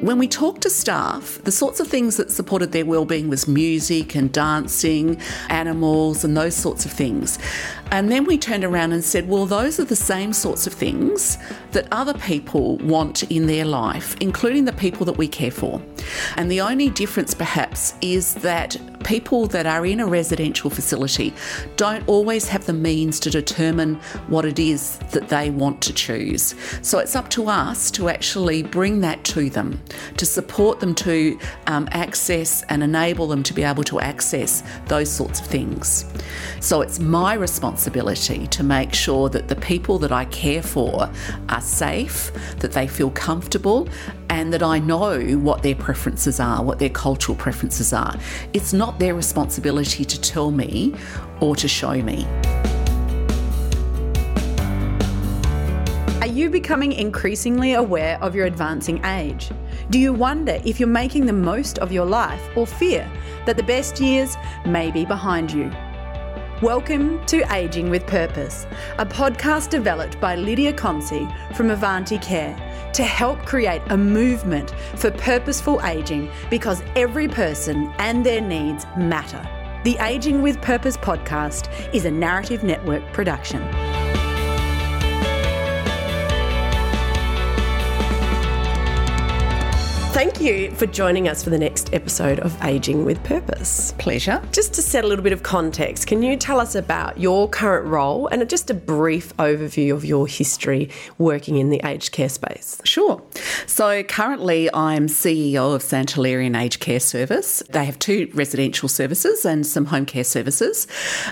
When we talked to staff, the sorts of things that supported their well-being was music and dancing, animals and those sorts of things. And then we turned around and said, well, those are the same sorts of things that other people want in their life, including the people that we care for. And the only difference, perhaps, is that people that are in a residential facility don't always have the means to determine what it is that they want to choose. So it's up to us to actually bring that to them, to support them to um, access and enable them to be able to access those sorts of things. So it's my responsibility to make sure that the people that I care for are safe, that they feel comfortable, and that I know what their preferences are, what their cultural preferences are. It's not their responsibility to tell me or to show me. Are you becoming increasingly aware of your advancing age? Do you wonder if you're making the most of your life or fear that the best years may be behind you? Welcome to Aging with Purpose, a podcast developed by Lydia Consi from Avanti Care to help create a movement for purposeful aging because every person and their needs matter. The Aging with Purpose podcast is a narrative network production. Thank you for joining us for the next episode of Aging with Purpose. Pleasure. Just to set a little bit of context, can you tell us about your current role and just a brief overview of your history working in the aged care space? Sure. So currently, I'm CEO of St Hilarion Aged Care Service. They have two residential services and some home care services.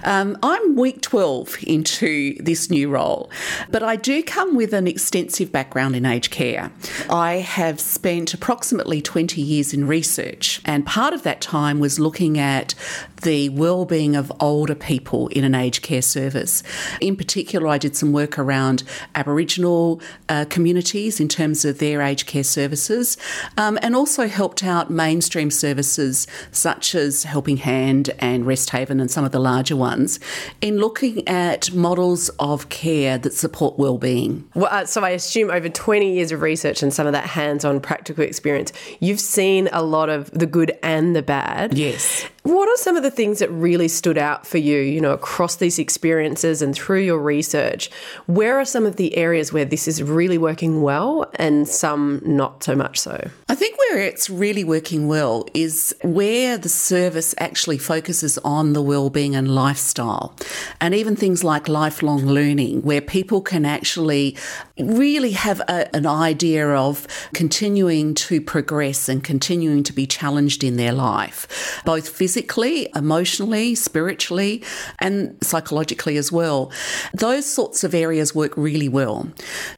Um, I'm week 12 into this new role, but I do come with an extensive background in aged care. I have spent approximately approximately 20 years in research, and part of that time was looking at the well-being of older people in an aged care service. In particular, I did some work around Aboriginal uh, communities in terms of their aged care services, um, and also helped out mainstream services such as Helping Hand and Resthaven and some of the larger ones in looking at models of care that support well-being. Well, uh, so I assume over 20 years of research and some of that hands-on practical experience, you've seen a lot of the good and the bad. Yes. What are some of the things that really stood out for you, you know, across these experiences and through your research? Where are some of the areas where this is really working well and some not so much so? I think where it's really working well is where the service actually focuses on the well-being and lifestyle. And even things like lifelong learning where people can actually really have a, an idea of continuing to progress and continuing to be challenged in their life, both physically emotionally, spiritually, and psychologically as well. Those sorts of areas work really well.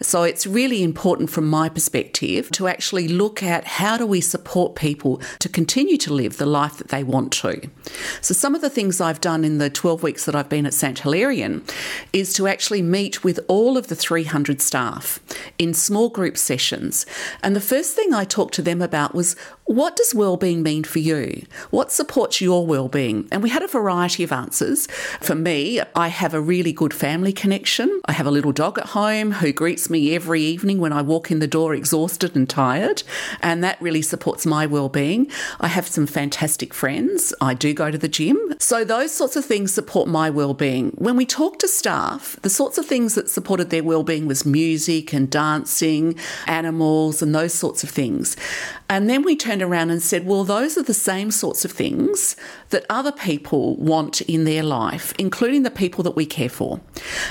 So it's really important from my perspective to actually look at how do we support people to continue to live the life that they want to. So some of the things I've done in the 12 weeks that I've been at St Hilarion is to actually meet with all of the 300 staff in small group sessions. And the first thing I talked to them about was what does well-being mean for you? What supports your well-being? And we had a variety of answers. For me, I have a really good family connection. I have a little dog at home who greets me every evening when I walk in the door exhausted and tired, and that really supports my well-being. I have some fantastic friends. I do go to the gym. So those sorts of things support my well-being. When we talk to staff, the sorts of things that supported their well-being was music and dancing, animals and those sorts of things. And then we turned around and said, well, those are the same sorts of things that other people want in their life, including the people that we care for.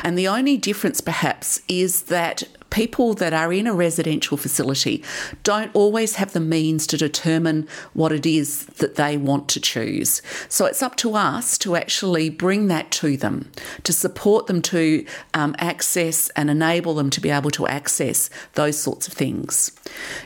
And the only difference, perhaps, is that people that are in a residential facility don't always have the means to determine what it is that they want to choose. So it's up to us to actually bring that to them, to support them to um, access and enable them to be able to access those sorts of things.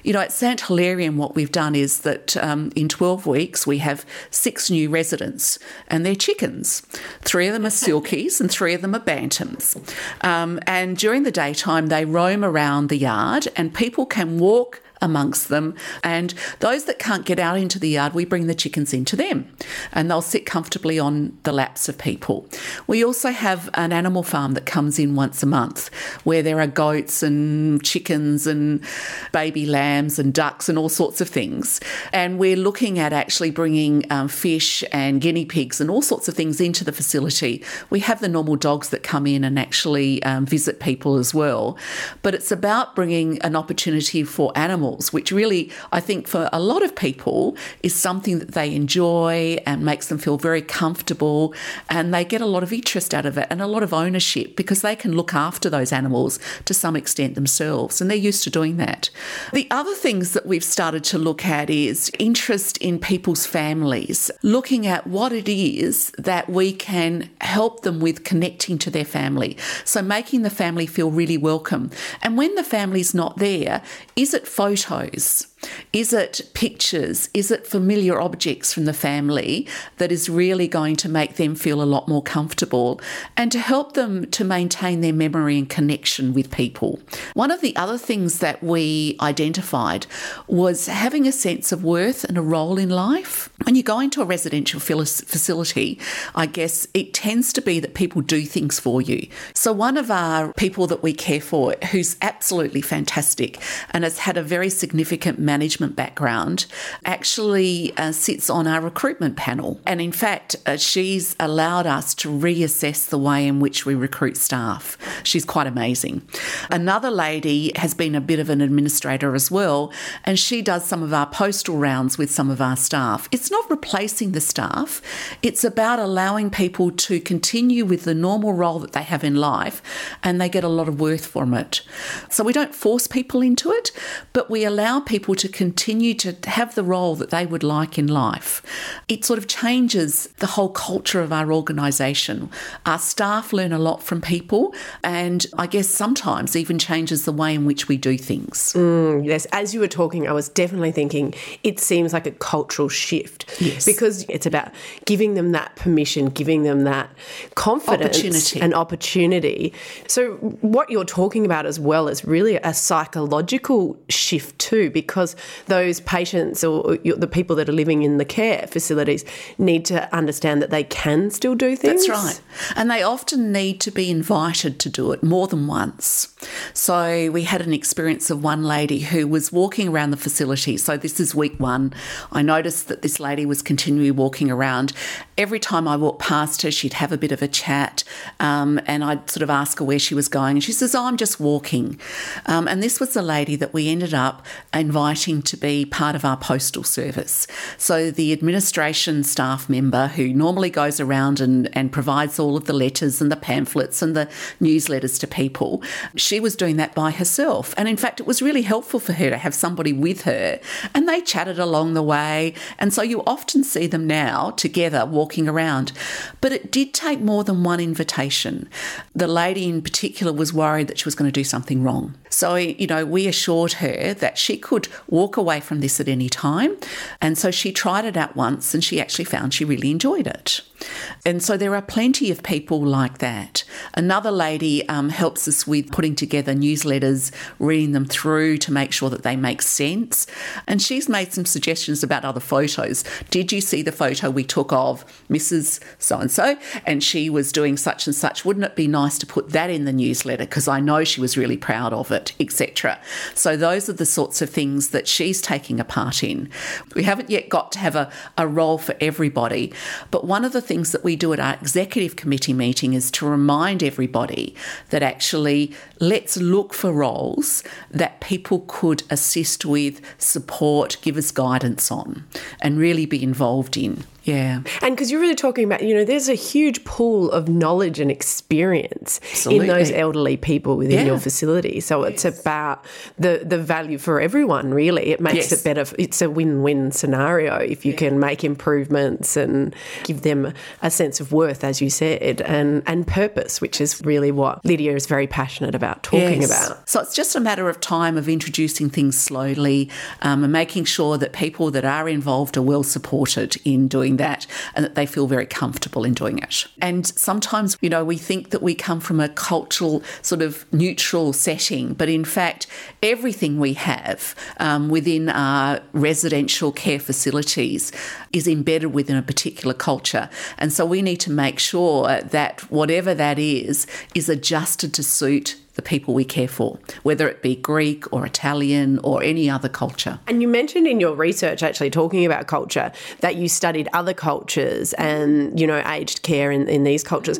You know, at St Hilarion, what we've done is that um, in 12 weeks we have six new residents and they're chickens. Three of them are silkies and three of them are bantams. Um, and during the daytime, they roam roam around the yard and people can walk amongst them. And those that can't get out into the yard, we bring the chickens into them and they'll sit comfortably on the laps of people. We also have an animal farm that comes in once a month where there are goats and chickens and baby lambs and ducks and all sorts of things. And we're looking at actually bringing um, fish and guinea pigs and all sorts of things into the facility. We have the normal dogs that come in and actually um, visit people as well. But it's about bringing an opportunity for animals, which really, I think, for a lot of people is something that they enjoy and makes them feel very comfortable. And they get a lot of interest out of it and a lot of ownership because they can look after those animals to some extent themselves. And they're used to doing that. The other things that we've started to look at is interest in people's families, looking at what it is that we can help them with connecting to their family. So making the family feel really welcome. And when the family's not there, is it photos? Is it pictures? Is it familiar objects from the family that is really going to make them feel a lot more comfortable and to help them to maintain their memory and connection with people? One of the other things that we identified was having a sense of worth and a role in life. When you go into a residential facility, I guess it tends to be that people do things for you. So, one of our people that we care for, who's absolutely fantastic and has had a very significant management background, actually uh, sits on our recruitment panel. And in fact, uh, she's allowed us to reassess the way in which we recruit staff. She's quite amazing. Another lady has been a bit of an administrator as well, and she does some of our postal rounds with some of our staff. It's not replacing the staff, it's about allowing people to continue with the normal role that they have in life and they get a lot of worth from it. So we don't force people into it, but we allow people to continue to have the role that they would like in life. It sort of changes the whole culture of our organisation. Our staff learn a lot from people, and I guess sometimes even changes the way in which we do things. Mm, yes, as you were talking, I was definitely thinking it seems like a cultural shift. Yes. Because it's about giving them that permission, giving them that confidence opportunity. and opportunity. So, what you're talking about as well is really a psychological shift too, because those patients or the people that are living in the care facilities need to understand that they can still do things. That's right. And they often need to be invited to do it more than once. So we had an experience of one lady who was walking around the facility. So this is week one. I noticed that this lady was continually walking around. Every time I walked past her, she'd have a bit of a chat um, and I'd sort of ask her where she was going. And she says, Oh, I'm just walking. Um, and this was the lady that we ended up inviting to be part of our postal service. So the administration staff member who normally goes around and, and provides all of the letters and the pamphlets and the newsletters to people, she was doing that by herself. And in fact, it was really helpful for her to have somebody with her. And they chatted along the way. And so you often see them now together walking around. But it did take more than one invitation. The lady in particular was worried that she was going to do something wrong. So, you know, we assured her that she could walk away from this at any time. And so she tried it out once and she actually found she really enjoyed it. And so there are plenty of people like that. Another lady um, helps us with putting together newsletters, reading them through to make sure that they make sense. And she's made some suggestions about other photos. Did you see the photo we took of Mrs. So and so? And she was doing such and such. Wouldn't it be nice to put that in the newsletter? Because I know she was really proud of it, etc. So those are the sorts of things that she's taking a part in. We haven't yet got to have a, a role for everybody, but one of the things that we do at our executive committee meeting is to remind everybody that actually let's look for roles that people could assist with, support, give us guidance on, and really be involved in. Yeah. And because you're really talking about, you know, there's a huge pool of knowledge and experience Absolutely. in those elderly people within Yeah. your facility. So it's about the the value for everyone, really. It makes Yes. it better. It's a win-win scenario if you can make improvements and give them a sense of worth, as you said, and, and purpose, which is really what Lydia is very passionate about talking Yes. about. So it's just a matter of time of introducing things slowly um, and making sure that people that are involved are well supported in doing doing that and that they feel very comfortable in doing it. And sometimes, you know, we think that we come from a cultural sort of neutral setting, but in fact, everything we have um, within our residential care facilities is embedded within a particular culture. And so we need to make sure that whatever that is, is adjusted to suit the people we care for, whether it be Greek or Italian or any other culture. And you mentioned in your research, actually talking about culture, that you studied other cultures and, you know, aged care in, in these cultures.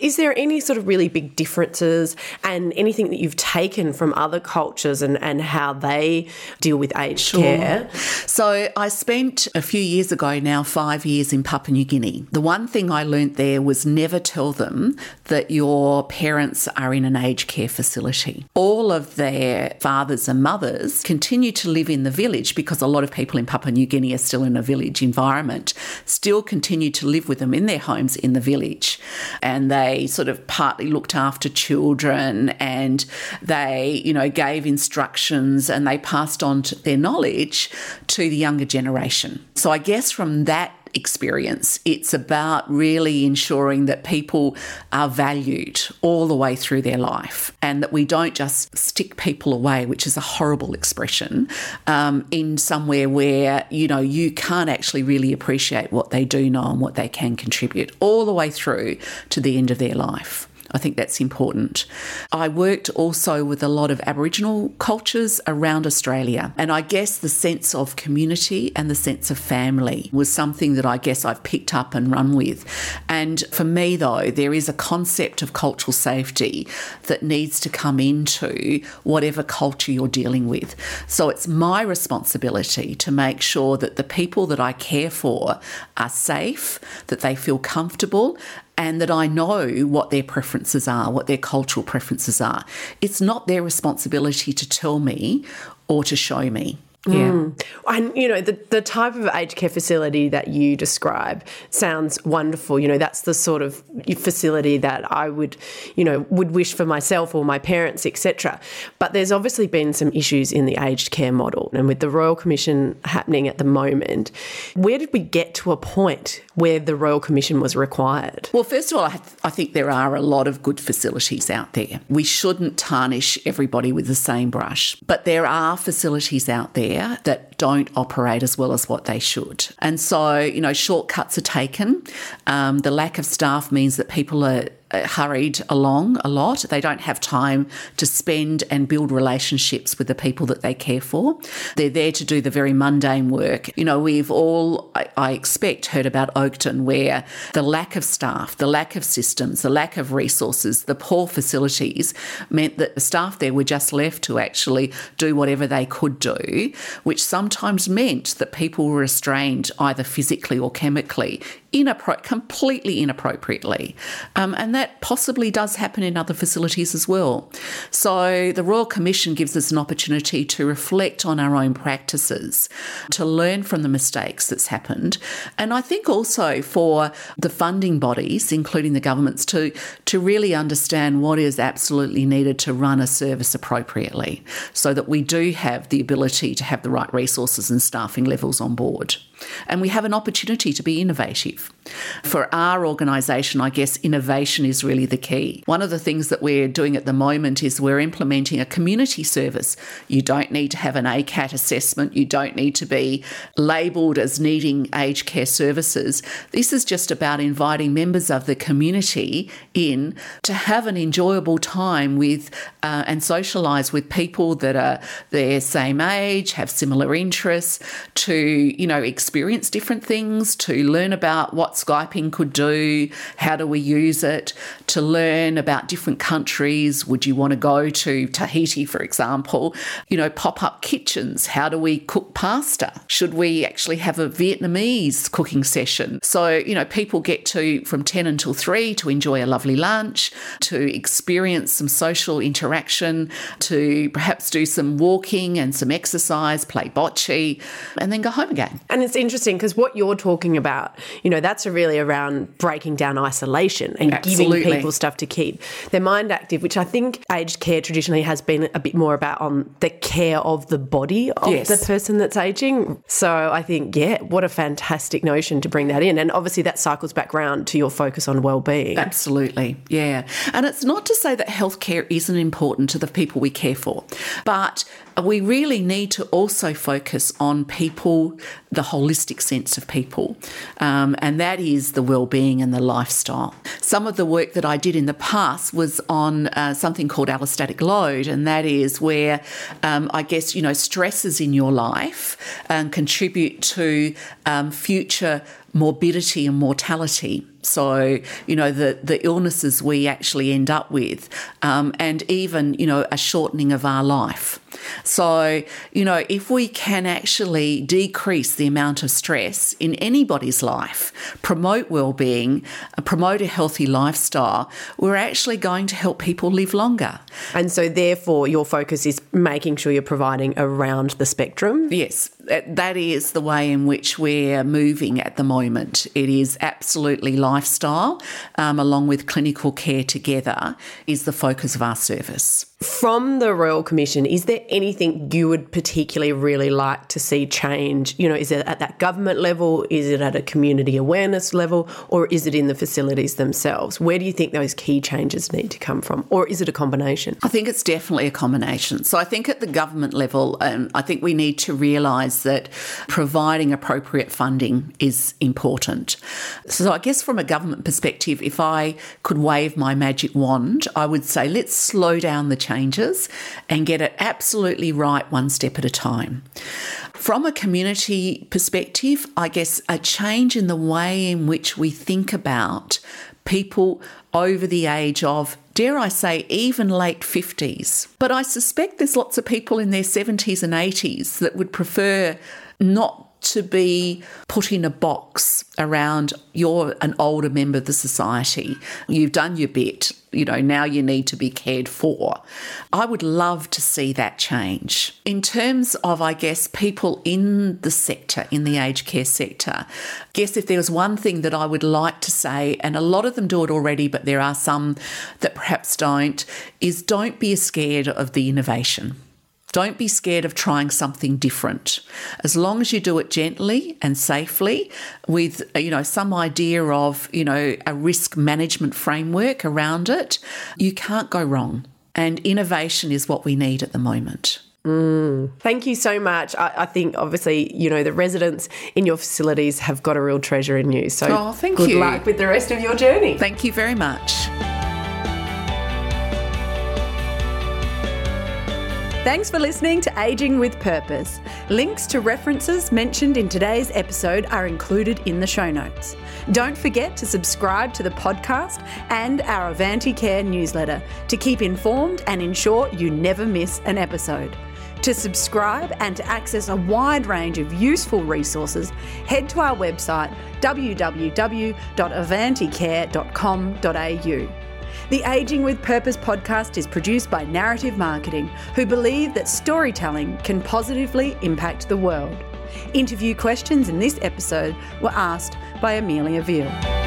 Is there any sort of really big differences and anything that you've taken from other cultures and, and how they deal with aged sure. care? So I spent a few years ago now, five years in Papua New Guinea. The one thing I learnt there was never tell them that your parents are in an aged care facility. All of their fathers and mothers continue to live in the village because a lot of people in Papua New Guinea are still in a village environment, still continue to live with them in their homes in the village. And they sort of partly looked after children and they, you know, gave instructions and they passed on their knowledge to the younger generation. So I guess from that experience. It's about really ensuring that people are valued all the way through their life and that we don't just stick people away, which is a horrible expression, um, in somewhere where, you know, you can't actually really appreciate what they do know and what they can contribute all the way through to the end of their life. I think that's important. I worked also with a lot of Aboriginal cultures around Australia, and I guess the sense of community and the sense of family was something that I guess I've picked up and run with. And for me, though, there is a concept of cultural safety that needs to come into whatever culture you're dealing with. So it's my responsibility to make sure that the people that I care for are safe, that they feel comfortable, and that I know what their preferences are, what their cultural preferences are. It's not their responsibility to tell me or to show me. Yeah. Mm. And, you know, the, the type of aged care facility that you describe sounds wonderful. You know, that's the sort of facility that I would, you know, would wish for myself or my parents, etc. But there's obviously been some issues in the aged care model. And with the Royal Commission happening at the moment, where did we get to a point where the Royal Commission was required? Well, first of all, I, th- I think there are a lot of good facilities out there. We shouldn't tarnish everybody with the same brush, but there are facilities out there there that don't operate as well as what they should. And so, you know, shortcuts are taken. Um, the lack of staff means that people are Uh, hurried along a lot. They don't have time to spend and build relationships with the people that they care for. They're there to do the very mundane work. You know, we've all, I, I expect, heard about Oakden, where the lack of staff, the lack of systems, the lack of resources, the poor facilities meant that the staff there were just left to actually do whatever they could do, which sometimes meant that people were restrained either physically or chemically inappro- completely inappropriately. Um, and that possibly does happen in other facilities as well. So the Royal Commission gives us an opportunity to reflect on our own practices, to learn from the mistakes that's happened. And I think also for the funding bodies, including the governments, to, to really understand what is absolutely needed to run a service appropriately so that we do have the ability to have the right resources and staffing levels on board. And we have an opportunity to be innovative. For our organisation, I guess innovation is really the key. One of the things that we're doing at the moment is we're implementing a community service. You don't need to have an ACAT assessment, you don't need to be labelled as needing aged care services. This is just about inviting members of the community in to have an enjoyable time with uh, and socialise with people that are their same age, have similar interests, to, you know, experience different things, to learn about what Skyping could do, how do we use it, to learn about different countries. Would you want to go to Tahiti, for example? You know, pop up kitchens. How do we cook pasta? Should we actually have a Vietnamese cooking session? So, you know, people get to from 10 until 3 to enjoy a lovely lunch, to experience some social interaction, to perhaps do some walking and some exercise, play bocce, and then go home again. And it's interesting because what you're talking about, you know, that's really around breaking down isolation and Absolutely. giving people stuff to keep their mind active, which I think aged care traditionally has been a bit more about on the care of the body of Yes. the person that's aging. So I think, yeah, what a fantastic notion to bring that in. And obviously that cycles back round to your focus on well-being. Absolutely, yeah. And it's not to say that healthcare isn't important to the people we care for, but we really need to also focus on people, the holistic sense of people, um, and that is the well-being and the lifestyle. Some of the work that I did in the past was on uh, something called allostatic load, and that is where um, I guess you know stresses in your life um, contribute to um, future morbidity and mortality. So, you know, the, the illnesses we actually end up with, um, and even, you know, a shortening of our life. So, you know, if we can actually decrease the amount of stress in anybody's life, promote well-being, uh, promote a healthy lifestyle, we're actually going to help people live longer. And so therefore your focus is making sure you're providing around the spectrum. Yes, that that is the way in which we're moving at the moment. It is absolutely lifestyle, um, along with clinical care together, is the focus of our service. From the Royal Commission, is there anything you would particularly really like to see change? You know, is it at that government level? Is it at a community awareness level? Or is it in the facilities themselves? Where do you think those key changes need to come from? Or is it a combination? I think it's definitely a combination. So I think at the government level, um, I think we need to realise that providing appropriate funding is important. So I guess from a government perspective, if I could wave my magic wand, I would say let's slow down the changes and get it absolutely right one step at a time. From a community perspective, I guess a change in the way in which we think about people over the age of, dare I say, even late 50s. But I suspect there's lots of people in their 70s and 80s that would prefer not to be put in a box around you're an older member of the society. You've done your bit, you know, now you need to be cared for. I would love to see that change. In terms of, I guess, people in the sector, in the aged care sector, I guess if there was one thing that I would like to say, and a lot of them do it already, but there are some that perhaps don't, is don't be scared of the innovation. Don't be scared of trying something different. As long as you do it gently and safely with uh, you know some idea of, you know, a risk management framework around it, you can't go wrong. And innovation is what we need at the moment. Mm. Thank you so much. I, I think obviously, you know, the residents in your facilities have got a real treasure in you. So Oh, thank good you. luck with the rest of your journey. Thank you very much. Thanks for listening to Aging with Purpose. Links to references mentioned in today's episode are included in the show notes. Don't forget to subscribe to the podcast and our Avanti Care newsletter to keep informed and ensure you never miss an episode. To subscribe and to access a wide range of useful resources, head to our website www.avanticare.com.au. The Aging with Purpose podcast is produced by Narrative Marketing, who believe that storytelling can positively impact the world. Interview questions in this episode were asked by Amelia Veal.